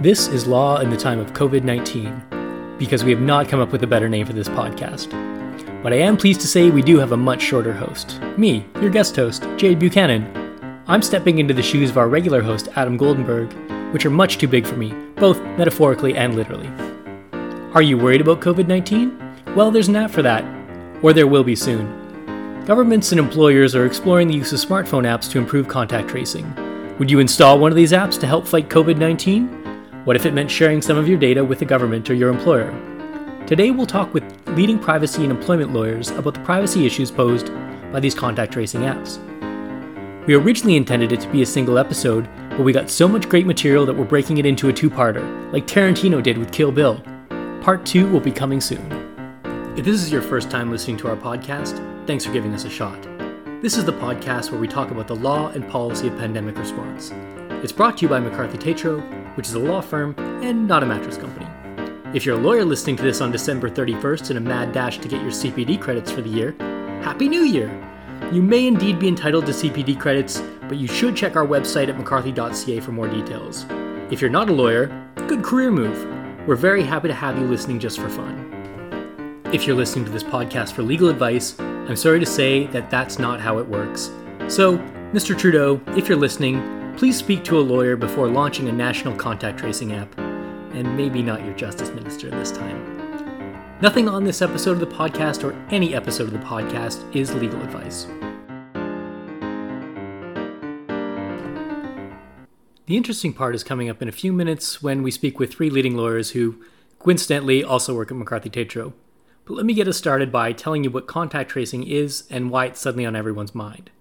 This is Law in the Time of COVID 19, because we have not come up with a better name for this podcast. But I am pleased to say we do have a much shorter host. Me, your guest host, Jade Buchanan. I'm stepping into the shoes of our regular host, Adam Goldenberg, which are much too big for me, both metaphorically and literally. Are you worried about COVID 19? Well, there's an app for that, or there will be soon. Governments and employers are exploring the use of smartphone apps to improve contact tracing. Would you install one of these apps to help fight COVID 19? What if it meant sharing some of your data with the government or your employer? Today, we'll talk with leading privacy and employment lawyers about the privacy issues posed by these contact tracing apps. We originally intended it to be a single episode, but we got so much great material that we're breaking it into a two parter, like Tarantino did with Kill Bill. Part 2 will be coming soon. If this is your first time listening to our podcast, thanks for giving us a shot. This is the podcast where we talk about the law and policy of pandemic response. It's brought to you by McCarthy Tétrault, which is a law firm and not a mattress company. If you're a lawyer listening to this on December 31st in a mad dash to get your CPD credits for the year, Happy New Year! You may indeed be entitled to CPD credits, but you should check our website at mccarthy.ca for more details. If you're not a lawyer, good career move. We're very happy to have you listening just for fun. If you're listening to this podcast for legal advice, I'm sorry to say that that's not how it works. So, Mr. Trudeau, if you're listening, Please speak to a lawyer before launching a national contact tracing app, and maybe not your justice minister this time. Nothing on this episode of the podcast or any episode of the podcast is legal advice. The interesting part is coming up in a few minutes when we speak with three leading lawyers who, coincidentally, also work at McCarthy Tétrault. But let me get us started by telling you what contact tracing is and why it's suddenly on everyone's mind.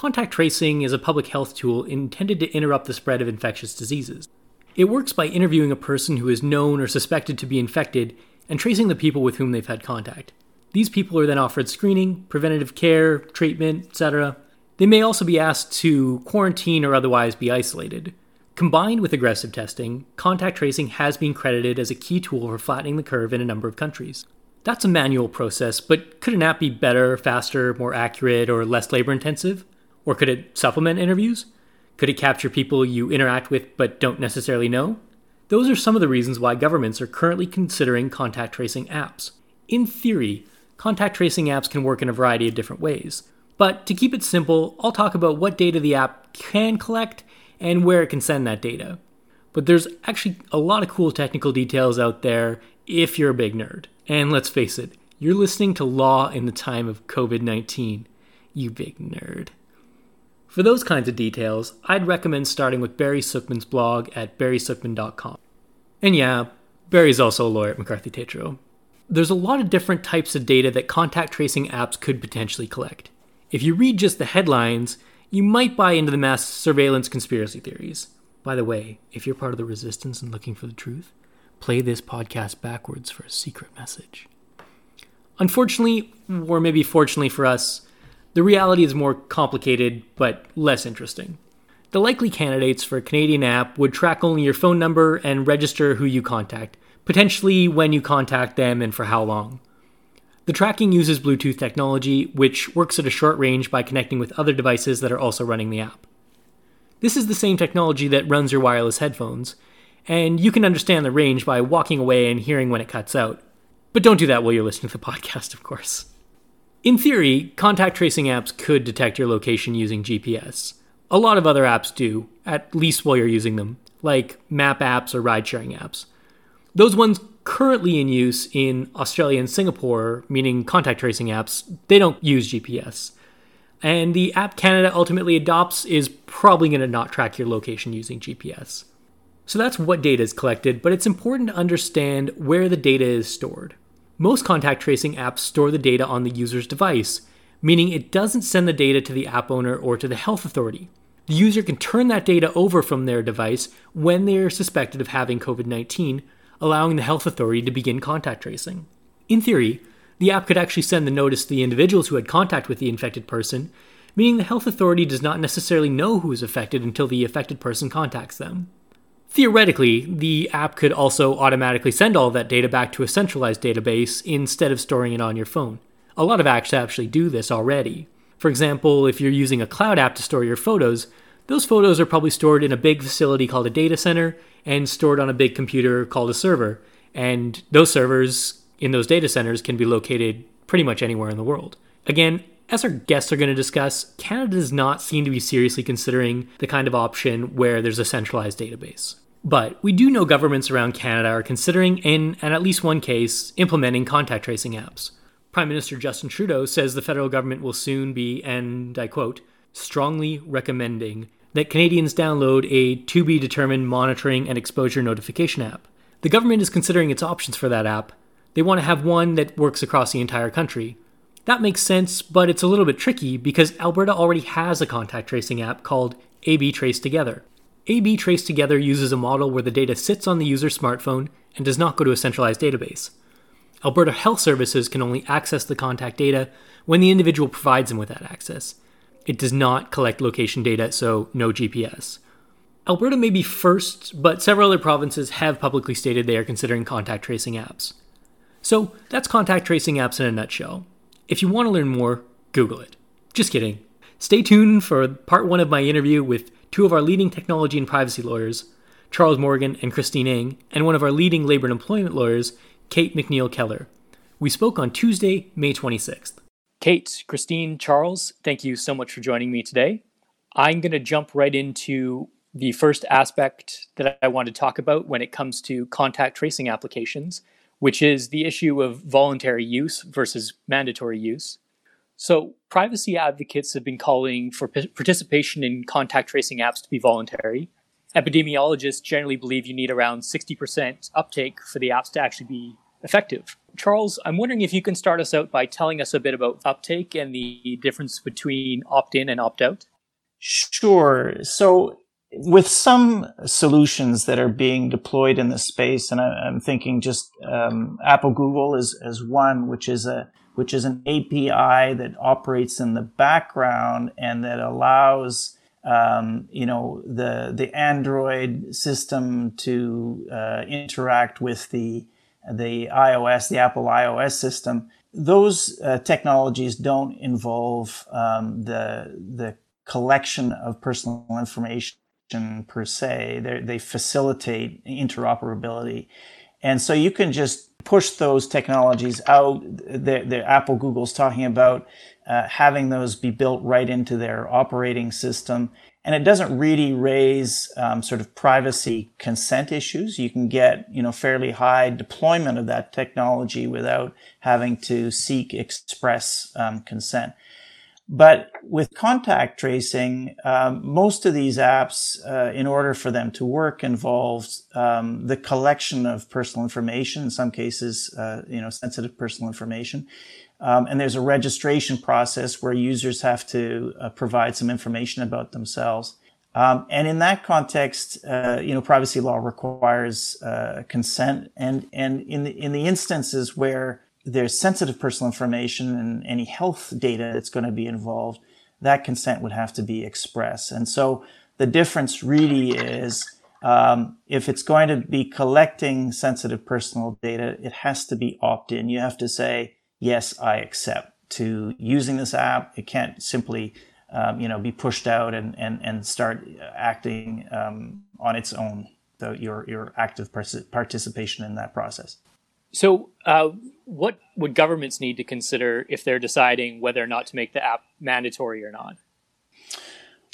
Contact tracing is a public health tool intended to interrupt the spread of infectious diseases. It works by interviewing a person who is known or suspected to be infected and tracing the people with whom they've had contact. These people are then offered screening, preventative care, treatment, etc. They may also be asked to quarantine or otherwise be isolated. Combined with aggressive testing, contact tracing has been credited as a key tool for flattening the curve in a number of countries. That's a manual process, but could an app be better, faster, more accurate, or less labor intensive? Or could it supplement interviews? Could it capture people you interact with but don't necessarily know? Those are some of the reasons why governments are currently considering contact tracing apps. In theory, contact tracing apps can work in a variety of different ways. But to keep it simple, I'll talk about what data the app can collect and where it can send that data. But there's actually a lot of cool technical details out there if you're a big nerd. And let's face it, you're listening to Law in the time of COVID 19. You big nerd. For those kinds of details, I'd recommend starting with Barry Sookman's blog at barrysookman.com. And yeah, Barry's also a lawyer at McCarthy Tétrault. There's a lot of different types of data that contact tracing apps could potentially collect. If you read just the headlines, you might buy into the mass surveillance conspiracy theories. By the way, if you're part of the resistance and looking for the truth, play this podcast backwards for a secret message. Unfortunately, or maybe fortunately for us, the reality is more complicated, but less interesting. The likely candidates for a Canadian app would track only your phone number and register who you contact, potentially when you contact them and for how long. The tracking uses Bluetooth technology, which works at a short range by connecting with other devices that are also running the app. This is the same technology that runs your wireless headphones, and you can understand the range by walking away and hearing when it cuts out. But don't do that while you're listening to the podcast, of course. In theory, contact tracing apps could detect your location using GPS. A lot of other apps do, at least while you're using them, like map apps or ride sharing apps. Those ones currently in use in Australia and Singapore, meaning contact tracing apps, they don't use GPS. And the app Canada ultimately adopts is probably going to not track your location using GPS. So that's what data is collected, but it's important to understand where the data is stored. Most contact tracing apps store the data on the user's device, meaning it doesn't send the data to the app owner or to the health authority. The user can turn that data over from their device when they are suspected of having COVID 19, allowing the health authority to begin contact tracing. In theory, the app could actually send the notice to the individuals who had contact with the infected person, meaning the health authority does not necessarily know who is affected until the affected person contacts them. Theoretically, the app could also automatically send all that data back to a centralized database instead of storing it on your phone. A lot of apps actually do this already. For example, if you're using a cloud app to store your photos, Those photos are probably stored in a big facility called a data center and stored on a big computer called a server. And those servers in those data centers can be located pretty much anywhere in the world. Again, as our guests are going to discuss, Canada does not seem to be seriously considering the kind of option where there's a centralized database. But we do know governments around Canada are considering, in, in at least one case, implementing contact tracing apps. Prime Minister Justin Trudeau says the federal government will soon be, and I quote, strongly recommending that Canadians download a to be determined monitoring and exposure notification app. The government is considering its options for that app. They want to have one that works across the entire country. That makes sense, but it's a little bit tricky because Alberta already has a contact tracing app called AB Trace Together. AB Trace Together uses a model where the data sits on the user's smartphone and does not go to a centralized database. Alberta Health Services can only access the contact data when the individual provides them with that access. It does not collect location data, so no GPS. Alberta may be first, but several other provinces have publicly stated they are considering contact tracing apps. So that's contact tracing apps in a nutshell. If you want to learn more, Google it. Just kidding. Stay tuned for part one of my interview with two of our leading technology and privacy lawyers, Charles Morgan and Christine Ing, and one of our leading labor and employment lawyers, Kate McNeil Keller. We spoke on Tuesday, May 26th. Kate, Christine, Charles, thank you so much for joining me today. I'm going to jump right into the first aspect that I want to talk about when it comes to contact tracing applications, which is the issue of voluntary use versus mandatory use. So, privacy advocates have been calling for p- participation in contact tracing apps to be voluntary. Epidemiologists generally believe you need around 60% uptake for the apps to actually be effective. Charles, I'm wondering if you can start us out by telling us a bit about uptake and the difference between opt in and opt out. Sure. So, with some solutions that are being deployed in the space, and I, am thinking just um, Apple Google is as one, which is a which is an API that operates in the background and that allows um, you know the the Android system to uh, interact with the the iOS, the Apple iOS system, those uh, technologies don't involve um, the the collection of personal information per se. They're, they facilitate interoperability, and so you can just push those technologies out. The, the Apple, Google's talking about uh, having those be built right into their operating system and it doesn't really raise um, sort of privacy consent issues. You can get you know fairly high deployment of that technology without having to seek express um, consent. But with contact tracing, um, most of these apps, uh, in order for them to work, involves um, the collection of personal information. In some cases, uh, you know, sensitive personal information. Um, and there's a registration process where users have to uh, provide some information about themselves. Um, and in that context, uh, you know, privacy law requires uh, consent. And and in the in the instances where there's sensitive personal information and any health data that's going to be involved, that consent would have to be express. And so the difference really is um, if it's going to be collecting sensitive personal data, it has to be opt in. You have to say yes, I accept to using this app. It can't simply, um, you know, be pushed out and, and, and start acting um, on its own. So your, your active participation in that process. So, uh, what would governments need to consider if they're deciding whether or not to make the app mandatory or not?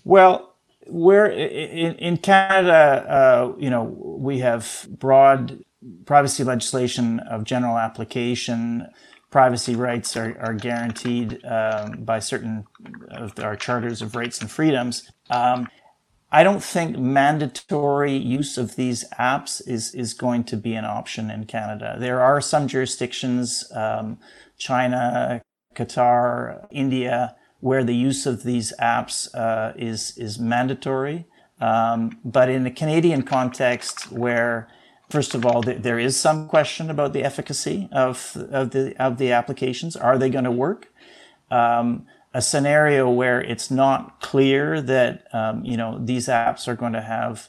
Well, we're in, in Canada, uh, you know, we have broad privacy legislation of general application privacy rights are, are guaranteed um, by certain of our charters of rights and freedoms. Um, I don't think mandatory use of these apps is, is going to be an option in Canada. There are some jurisdictions, um, China, Qatar, India, where the use of these apps uh, is, is mandatory. Um, but in the Canadian context, where First of all, there is some question about the efficacy of, of the of the applications. Are they going to work? Um, a scenario where it's not clear that um, you know these apps are going to have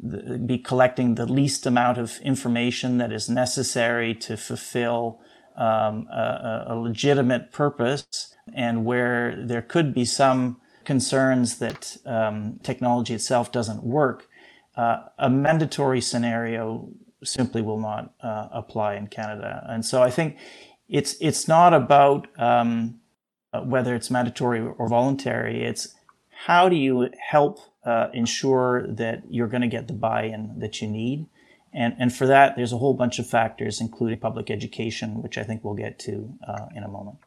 the, be collecting the least amount of information that is necessary to fulfill um, a, a legitimate purpose, and where there could be some concerns that um, technology itself doesn't work, uh, a mandatory scenario simply will not uh, apply in Canada. And so I think it's it's not about um, uh, whether it's mandatory or voluntary. It's how do you help uh, ensure that you're going to get the buy-in that you need. And, and for that, there's a whole bunch of factors, including public education, which I think we'll get to uh, in a moment.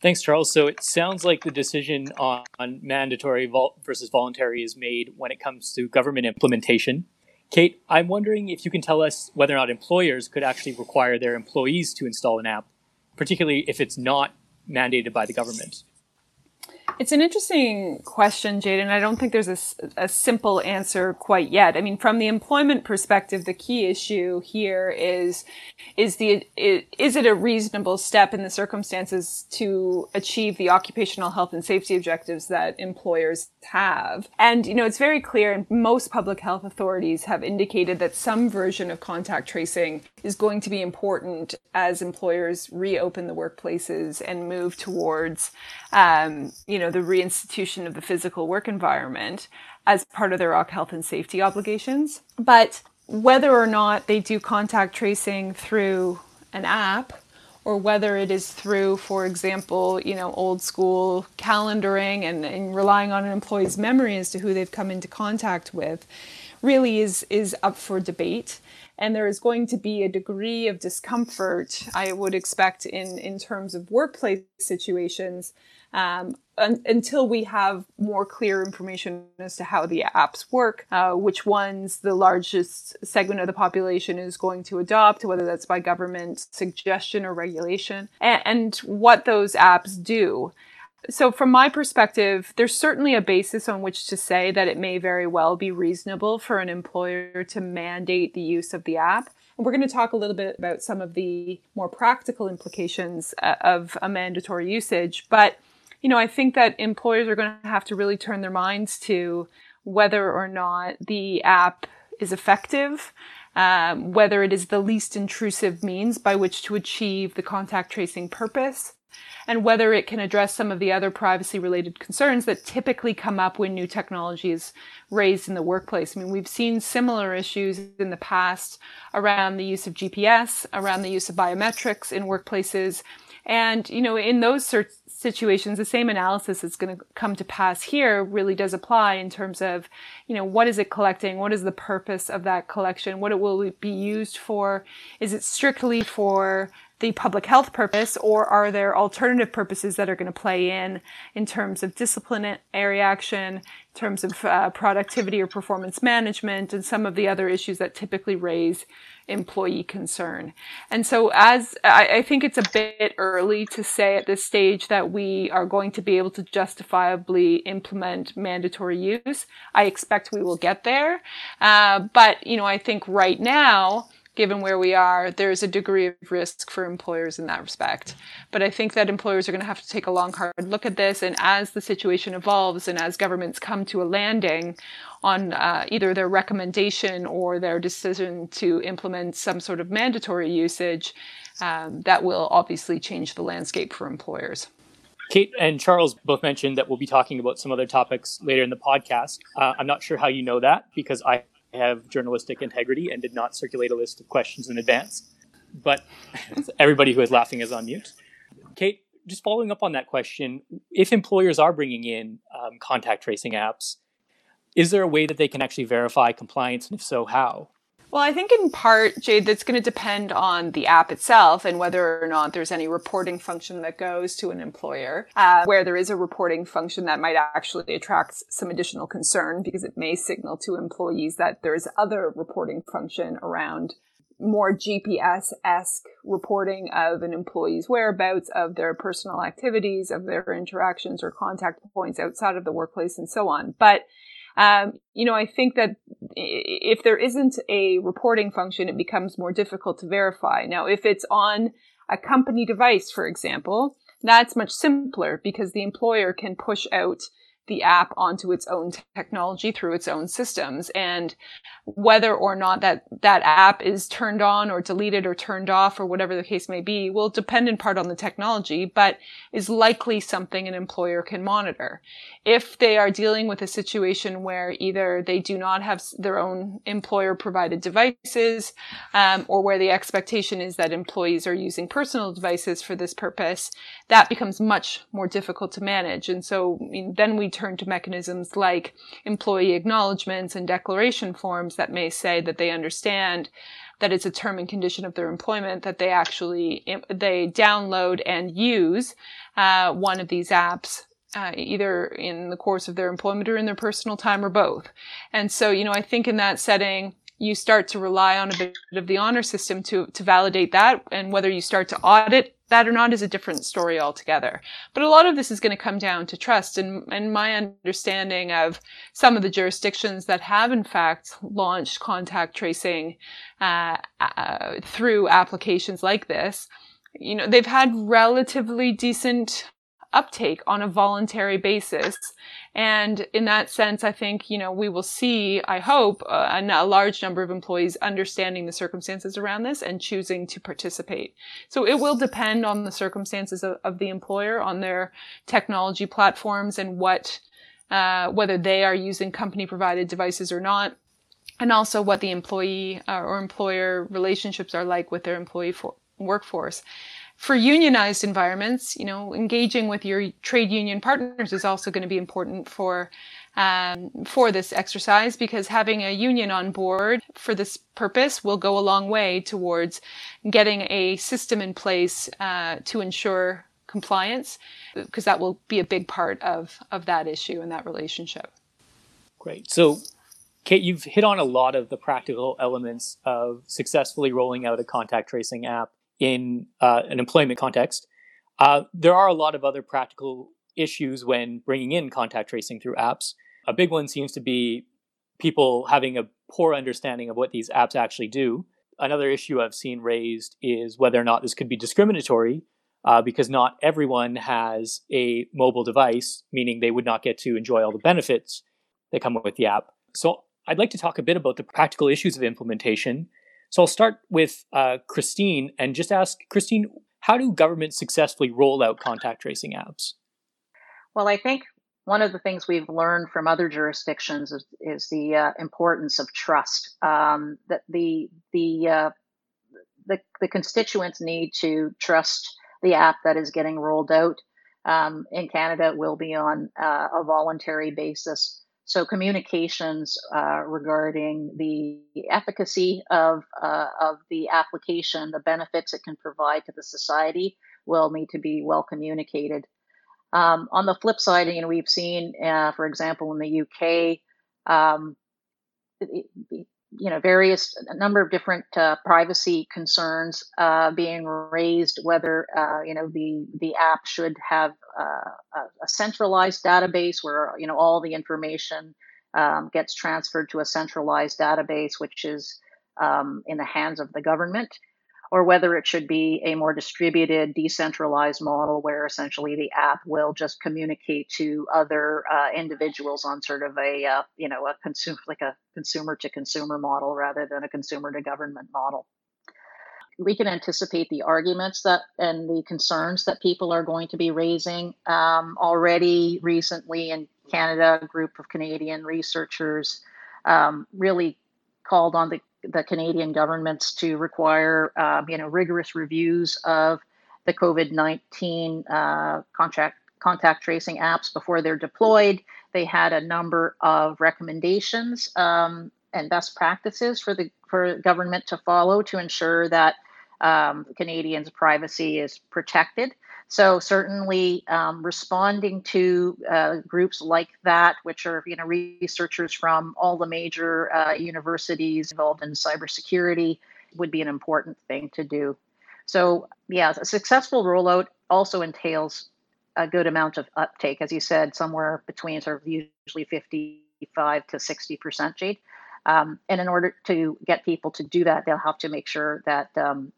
Thanks, Charles. So it sounds like the decision on, on mandatory vol- versus voluntary is made when it comes to government implementation. Kate, I'm wondering if you can tell us whether or not employers could actually require their employees to install an app, particularly if it's not mandated by the government. It's an interesting question, Jaden. I don't think there's a, a, simple answer quite yet. I mean, from the employment perspective, the key issue here is is the is it a reasonable step in the circumstances to achieve the occupational health and safety objectives that employers have? And you know, it's very clear, and most public health authorities have indicated that some version of contact tracing is going to be important as employers reopen the workplaces and move towards, um, you know, the reinstitution of the physical work environment as part of their occupational health and safety obligations. But whether or not they do contact tracing through an app or whether it is through, for example, you know, old school calendaring and, and relying on an employee's memory as to who they've come into contact with, really is is up for debate and there is going to be a degree of discomfort i would expect in in terms of workplace situations um, un- until we have more clear information as to how the apps work, uh, which ones the largest segment of the population is going to adopt, whether that's by government suggestion or regulation, and, and what those apps do. So, from my perspective, there's certainly a basis on which to say that it may very well be reasonable for an employer to mandate the use of the app. And we're going to talk a little bit about some of the more practical implications uh, of a mandatory usage. But you know, I think that employers are going to have to really turn their minds to whether or not the app is effective, um, whether it is the least intrusive means by which to achieve the contact tracing purpose, and whether it can address some of the other privacy related concerns that typically come up when new technology is raised in the workplace. I mean, we've seen similar issues in the past around the use of GPS, around the use of biometrics in workplaces. And, you know, in those situations, the same analysis that's going to come to pass here really does apply in terms of, you know, what is it collecting? What is the purpose of that collection? What it will be used for? Is it strictly for the public health purpose or are there alternative purposes that are going to play in in terms of disciplinary action in terms of uh, productivity or performance management and some of the other issues that typically raise employee concern? And so as I, I think it's a bit early to say at this stage that we are going to be able to justifiably implement mandatory use. I expect we will get there. Uh, but you know i think right now given where we are, there's a degree of risk for employers in that respect. But I think that employers are going to have to take a long, hard look at this. And as the situation evolves and as governments come to a landing on uh, either their recommendation or their decision to implement some sort of mandatory usage, um, that will obviously change the landscape for employers. Kate and Charles both mentioned that we'll be talking about some other topics later in the podcast. Uh, I'm not sure how you know that because I have journalistic integrity and did not circulate a list of questions in advance. But everybody who is laughing is on mute. Kate, just following up on that question, if employers are bringing in um, contact tracing apps, is there a way that they can actually verify compliance, and if so, how? Well, I think in part, Jade, that's going to depend on the app itself and whether or not there's any reporting function that goes to an employer. Uh, where there is a reporting function that might actually attract some additional concern because it may signal to employees that there's other reporting function around more GPS esque reporting of an employee's whereabouts, of their personal activities, of their interactions or contact points outside of the workplace, and so on. But um, you know, I think that if there isn't a reporting function, it becomes more difficult to verify. Now, if it's on a company device, for example, that's much simpler because the employer can push out the app onto its own technology through its own systems. And whether or not that, that app is turned on or deleted or turned off or whatever the case may be will depend in part on the technology, but is likely something an employer can monitor. If they are dealing with a situation where either they do not have their own employer provided devices, um, or where the expectation is that employees are using personal devices for this purpose, that becomes much more difficult to manage. And so I mean, then we turn to mechanisms like employee acknowledgements and declaration forms that may say that they understand that it's a term and condition of their employment that they actually they download and use uh, one of these apps uh, either in the course of their employment or in their personal time or both. And so, you know, I think in that setting, you start to rely on a bit of the honor system to, to validate that. And whether you start to audit that or not is a different story altogether. But a lot of this is going to come down to trust. And, and my understanding of some of the jurisdictions that have in fact launched contact tracing uh, uh, through applications like this, you know, they've had relatively decent uptake on a voluntary basis. And in that sense, I think, you know, we will see, I hope, uh, a, large number of employees understanding the circumstances around this and choosing to participate. So it will depend on the circumstances of, of the employer, on their technology platforms and what, uh, whether they are using company provided devices or not. And also what the employee uh, or employer relationships are like with their employee for- workforce for unionized environments, you know, engaging with your trade union partners is also going to be important for um, for this exercise because having a union on board for this purpose will go a long way towards getting a system in place uh, to ensure compliance because that will be a big part of of that issue and that relationship. Great. So Kate, you've hit on a lot of the practical elements of successfully rolling out a contact tracing app in uh, an employment context. Uh, there are a lot of other practical issues when bringing in contact tracing through apps. A big one seems to be people having a poor understanding of what these apps actually do. Another issue I've seen raised is whether or not this could be discriminatory uh, because not everyone has a mobile device, meaning they would not get to enjoy all the benefits that come with the app. So I'd like to talk a bit about the practical issues of implementation so I'll start with uh, Christine and just ask Christine, how do governments successfully roll out contact tracing apps? Well, I think one of the things we've learned from other jurisdictions is, is the uh, importance of trust. Um, that the the, uh, the the constituents need to trust the app that is getting rolled out. Um, in Canada, it will be on uh, a voluntary basis. So communications uh, regarding the efficacy of uh, of the application, the benefits it can provide to the society, will need to be well communicated. Um, on the flip side, you know, we've seen, uh, for example, in the UK, um, you know, various a number of different uh, privacy concerns uh, being raised. Whether uh, you know the the app should have uh, a, centralized database where you know all the information um, gets transferred to a centralized database, which is um, in the hands of the government, or whether it should be a more distributed, decentralized model where essentially the app will just communicate to other uh, individuals on sort of a uh, you know a consumer like a consumer to consumer model rather than a consumer to government model. We can anticipate the arguments that and the concerns that people are going to be raising. Um, already recently in Canada, a group of Canadian researchers um, really called on the the Canadian governments to require, um, you know, rigorous reviews of the COVID nineteen uh, contract contact tracing apps before they're deployed. They had a number of recommendations um, and best practices for the for government to follow to ensure that um, Canadians' privacy is protected. So certainly um, responding to uh, groups like that, which are you know researchers from all the major uh, universities involved in cybersecurity, would be an important thing to do. So yeah, a successful rollout also entails a good amount of uptake, as you said, somewhere between sort of usually 55 to 60 percent, Jade. Um, and in order to get people to do that, they'll have to make sure that um,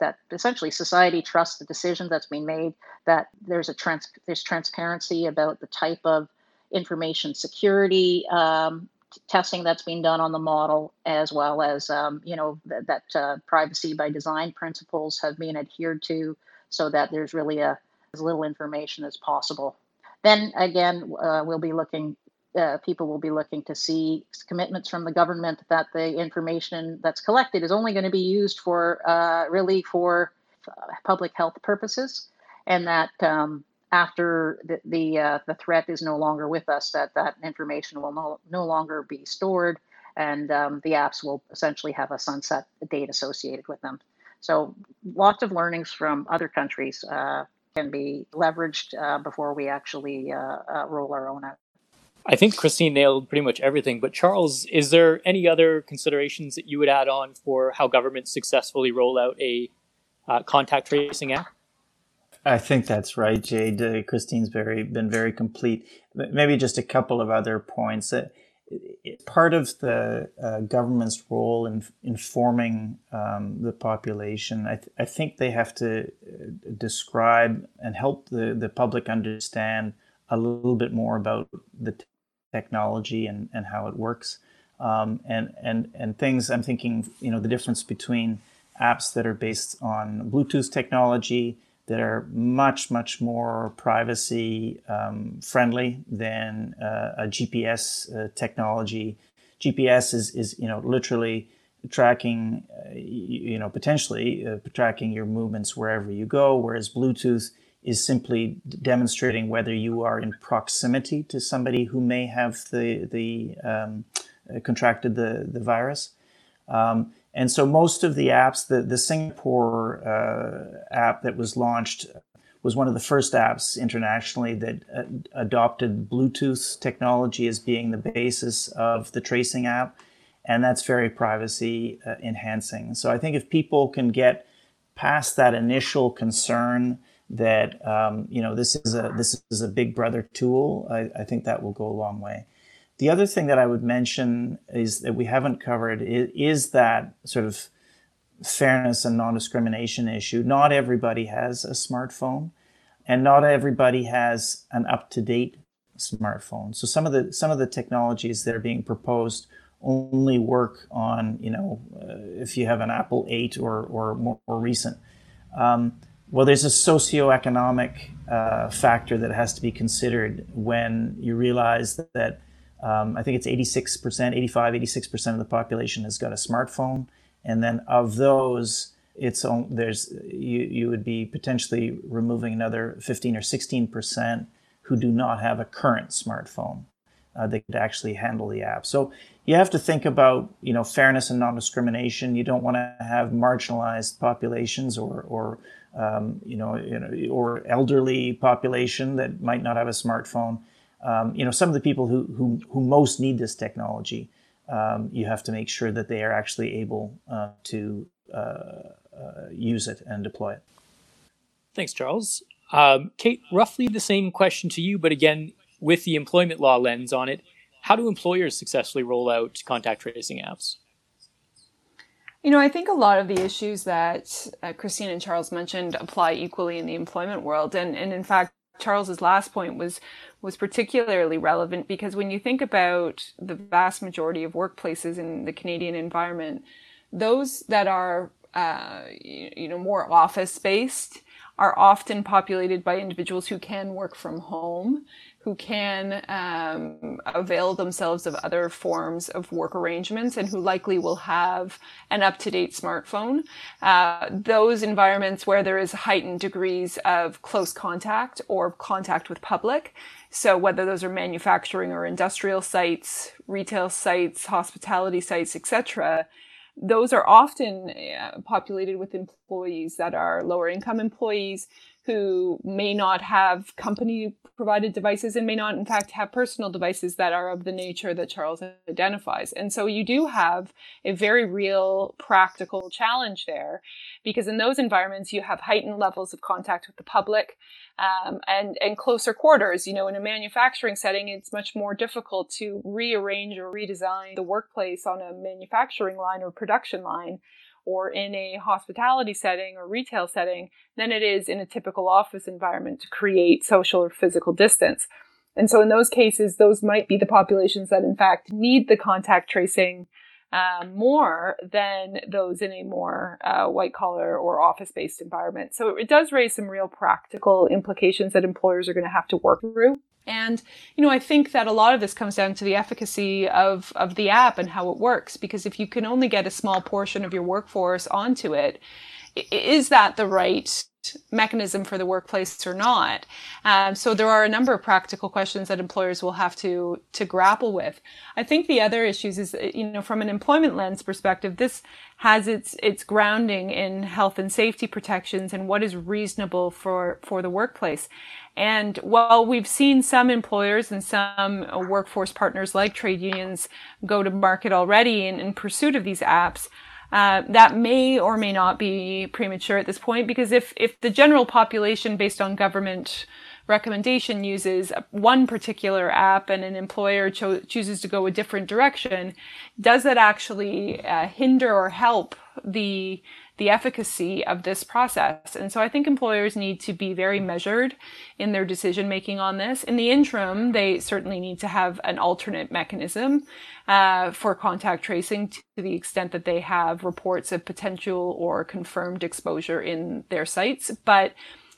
that essentially society trusts the decision that's being made, that there's a trans, there's transparency about the type of information security um, testing that's being done on the model, as well as um, you know th- that uh, privacy by design principles have been adhered to, so that there's really a as little information as possible. Then again, uh, we'll be looking. Uh, people will be looking to see commitments from the government that the information that's collected is only going to be used for uh, really for uh, public health purposes, and that um, after the the, uh, the threat is no longer with us, that that information will no, no longer be stored, and um, the apps will essentially have a sunset date associated with them. So lots of learnings from other countries uh, can be leveraged uh, before we actually roll our own out. I think Christine nailed pretty much everything. But Charles, is there any other considerations that you would add on for how governments successfully roll out a uh, contact tracing app? I think that's right, Jade. Uh, Christine's very been very complete. Maybe just a couple of other points. Uh, part of the uh, government's role in informing um, the population, I, th- I, think they have to uh, describe and help the, the public understand a little bit more about the technology and, and how it works. Um, and, and, and things I'm thinking, you know, the difference between apps that are based on Bluetooth technology that are much, much more privacy um, friendly than uh, a GPS uh, technology. GPS is, is, you know, literally tracking, uh, you know, potentially uh, tracking your movements wherever you go, whereas Bluetooth is simply demonstrating whether you are in proximity to somebody who may have the, the um, uh, contracted the, the virus. Um, and so most of the apps, the, the Singapore uh, app that was launched was one of the first apps internationally that uh, adopted Bluetooth technology as being the basis of the tracing app. And that's very privacy uh, enhancing. So I think if people can get past that initial concern that um, you know this is a this is a big brother tool, I, I think that will go a long way. The other thing that I would mention is that we haven't covered is, that sort of fairness and non-discrimination issue. Not everybody has a smartphone, and not everybody has an up-to-date smartphone. So some of the some of the technologies that are being proposed only work on you know uh, if you have an Apple 8 or or more, more recent. Um, well, there's a socioeconomic uh, factor that has to be considered when you realize that, that um, I think it's 86%, 85, 86% of the population has got a smartphone. And then of those, it's there's you, you would be potentially removing another 15 or 16% who do not have a current smartphone. Uh, they could actually handle the app. So you have to think about you know fairness and non-discrimination. You don't want to have marginalized populations or or um, you, know, you know or elderly population that might not have a smartphone um, you know, some of the people who, who, who most need this technology, um, you have to make sure that they are actually able uh, to uh, uh, use it and deploy it. Thanks, Charles. Um, Kate, roughly the same question to you, but again, with the employment law lens on it, how do employers successfully roll out contact tracing apps? You know, I think a lot of the issues that uh, Christine and Charles mentioned apply equally in the employment world. And, and in fact, Charles's last point was was particularly relevant because when you think about the vast majority of workplaces in the Canadian environment, those that are uh, you know more office based are often populated by individuals who can work from home who can um, avail themselves of other forms of work arrangements and who likely will have an up-to-date smartphone. Uh, those environments where there is heightened degrees of close contact or contact with public. So whether those are manufacturing or industrial sites, retail sites, hospitality sites, etc., those are often uh, populated with employees that are lower income employees who may not have company provided devices and may not, in fact, have personal devices that are of the nature that Charles identifies. And so you do have a very real practical challenge there because in those environments, you have heightened levels of contact with the public um, and, and closer quarters. You know, in a manufacturing setting, it's much more difficult to rearrange or redesign the workplace on a manufacturing line or production line or in a hospitality setting or retail setting than it is in a typical office environment to create social or physical distance. And so in those cases, those might be the populations that in fact need the contact tracing uh, more than those in a more uh, white collar or office based environment. So it does raise some real practical implications that employers are going to have to work through. And, you know, I think that a lot of this comes down to the efficacy of, of the app and how it works. Because if you can only get a small portion of your workforce onto it, is that the right mechanism for the workplace or not. Um, so there are a number of practical questions that employers will have to to grapple with. I think the other issues is you know from an employment lens perspective, this has its its grounding in health and safety protections and what is reasonable for for the workplace. And while we've seen some employers and some workforce partners like trade unions go to market already in, in pursuit of these apps, uh, that may or may not be premature at this point because if if the general population based on government recommendation uses one particular app and an employer cho- chooses to go a different direction does that actually uh, hinder or help the the efficacy of this process. And so I think employers need to be very measured in their decision making on this. In the interim, they certainly need to have an alternate mechanism uh, for contact tracing to the extent that they have reports of potential or confirmed exposure in their sites. But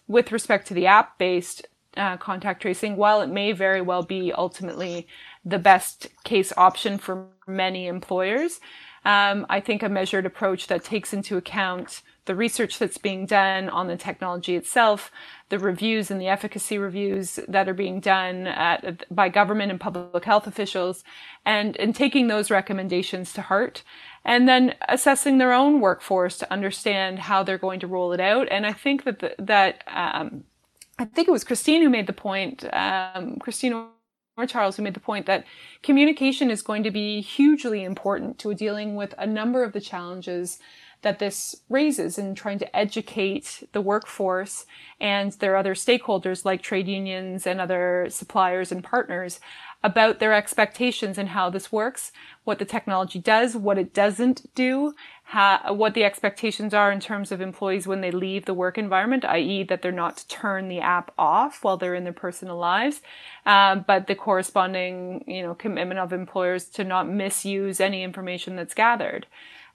with respect to the app based uh, contact tracing, while it may very well be ultimately the best case option for many employers, um, I think a measured approach that takes into account the research that's being done on the technology itself, the reviews and the efficacy reviews that are being done at, by government and public health officials, and, and taking those recommendations to heart, and then assessing their own workforce to understand how they're going to roll it out. And I think that the, that um, I think it was Christine who made the point. Um, Christine or Charles who made the point that communication is going to be hugely important to dealing with a number of the challenges that this raises in trying to educate the workforce and their other stakeholders like trade unions and other suppliers and partners about their expectations and how this works, what the technology does, what it doesn't do, how, what the expectations are in terms of employees when they leave the work environment, i.e., that they're not to turn the app off while they're in their personal lives, um, but the corresponding, you know, commitment of employers to not misuse any information that's gathered.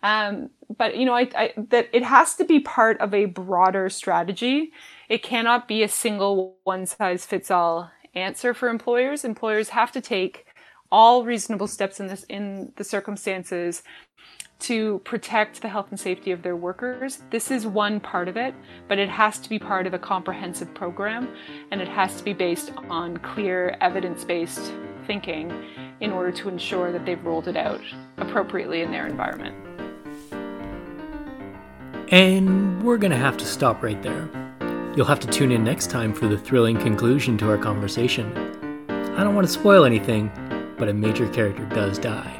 Um, but you know, I, I, that it has to be part of a broader strategy. It cannot be a single one size fits all answer for employers. Employers have to take all reasonable steps in this in the circumstances to protect the health and safety of their workers. This is one part of it, but it has to be part of a comprehensive program and it has to be based on clear evidence-based thinking in order to ensure that they've rolled it out appropriately in their environment. And we're going to have to stop right there. You'll have to tune in next time for the thrilling conclusion to our conversation. I don't want to spoil anything, but a major character does die.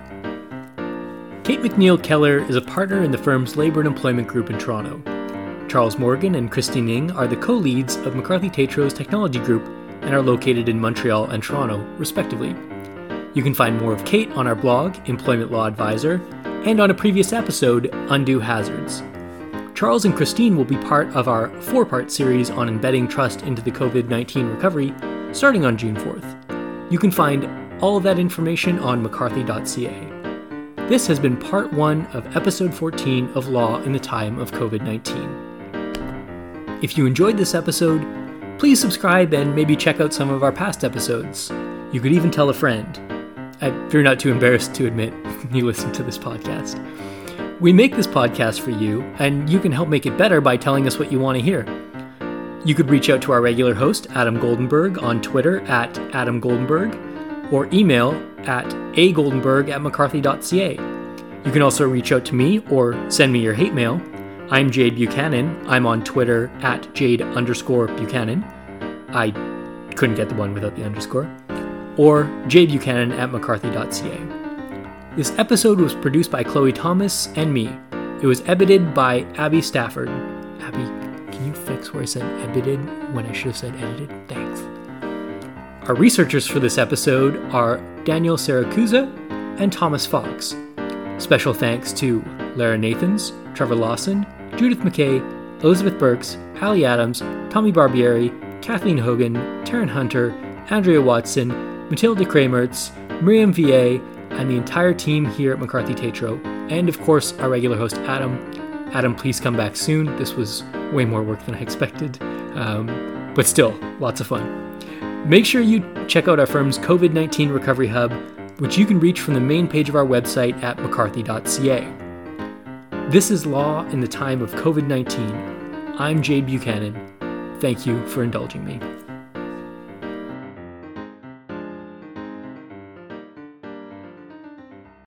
Kate McNeil Keller is a partner in the firm's Labour and Employment Group in Toronto. Charles Morgan and Christine Ing are the co leads of McCarthy Tétrault's technology group and are located in Montreal and Toronto, respectively. You can find more of Kate on our blog, Employment Law Advisor, and on a previous episode, Undue Hazards. Charles and Christine will be part of our four part series on embedding trust into the COVID 19 recovery starting on June 4th. You can find all of that information on mccarthy.ca. This has been part one of episode 14 of Law in the Time of COVID 19. If you enjoyed this episode, please subscribe and maybe check out some of our past episodes. You could even tell a friend. If you're not too embarrassed to admit you listen to this podcast. We make this podcast for you, and you can help make it better by telling us what you want to hear. You could reach out to our regular host, Adam Goldenberg, on Twitter at Adam Goldenberg, or email at agoldenberg at mccarthy.ca. You can also reach out to me or send me your hate mail. I'm Jade Buchanan. I'm on Twitter at Jade underscore Buchanan. I couldn't get the one without the underscore. Or jbuchanan at mccarthy.ca. This episode was produced by Chloe Thomas and me. It was edited by Abby Stafford. Abby, can you fix where I said edited when I should have said edited? Thanks. Our researchers for this episode are Daniel Saracusa and Thomas Fox. Special thanks to Lara Nathans, Trevor Lawson, Judith McKay, Elizabeth Burks, Hallie Adams, Tommy Barbieri, Kathleen Hogan, Taryn Hunter, Andrea Watson, Matilda Kramertz, Miriam VA, and the entire team here at McCarthy Tétrault, and of course our regular host Adam. Adam, please come back soon. This was way more work than I expected, um, but still, lots of fun. Make sure you check out our firm's COVID 19 Recovery Hub, which you can reach from the main page of our website at mccarthy.ca. This is Law in the Time of COVID 19. I'm Jade Buchanan. Thank you for indulging me.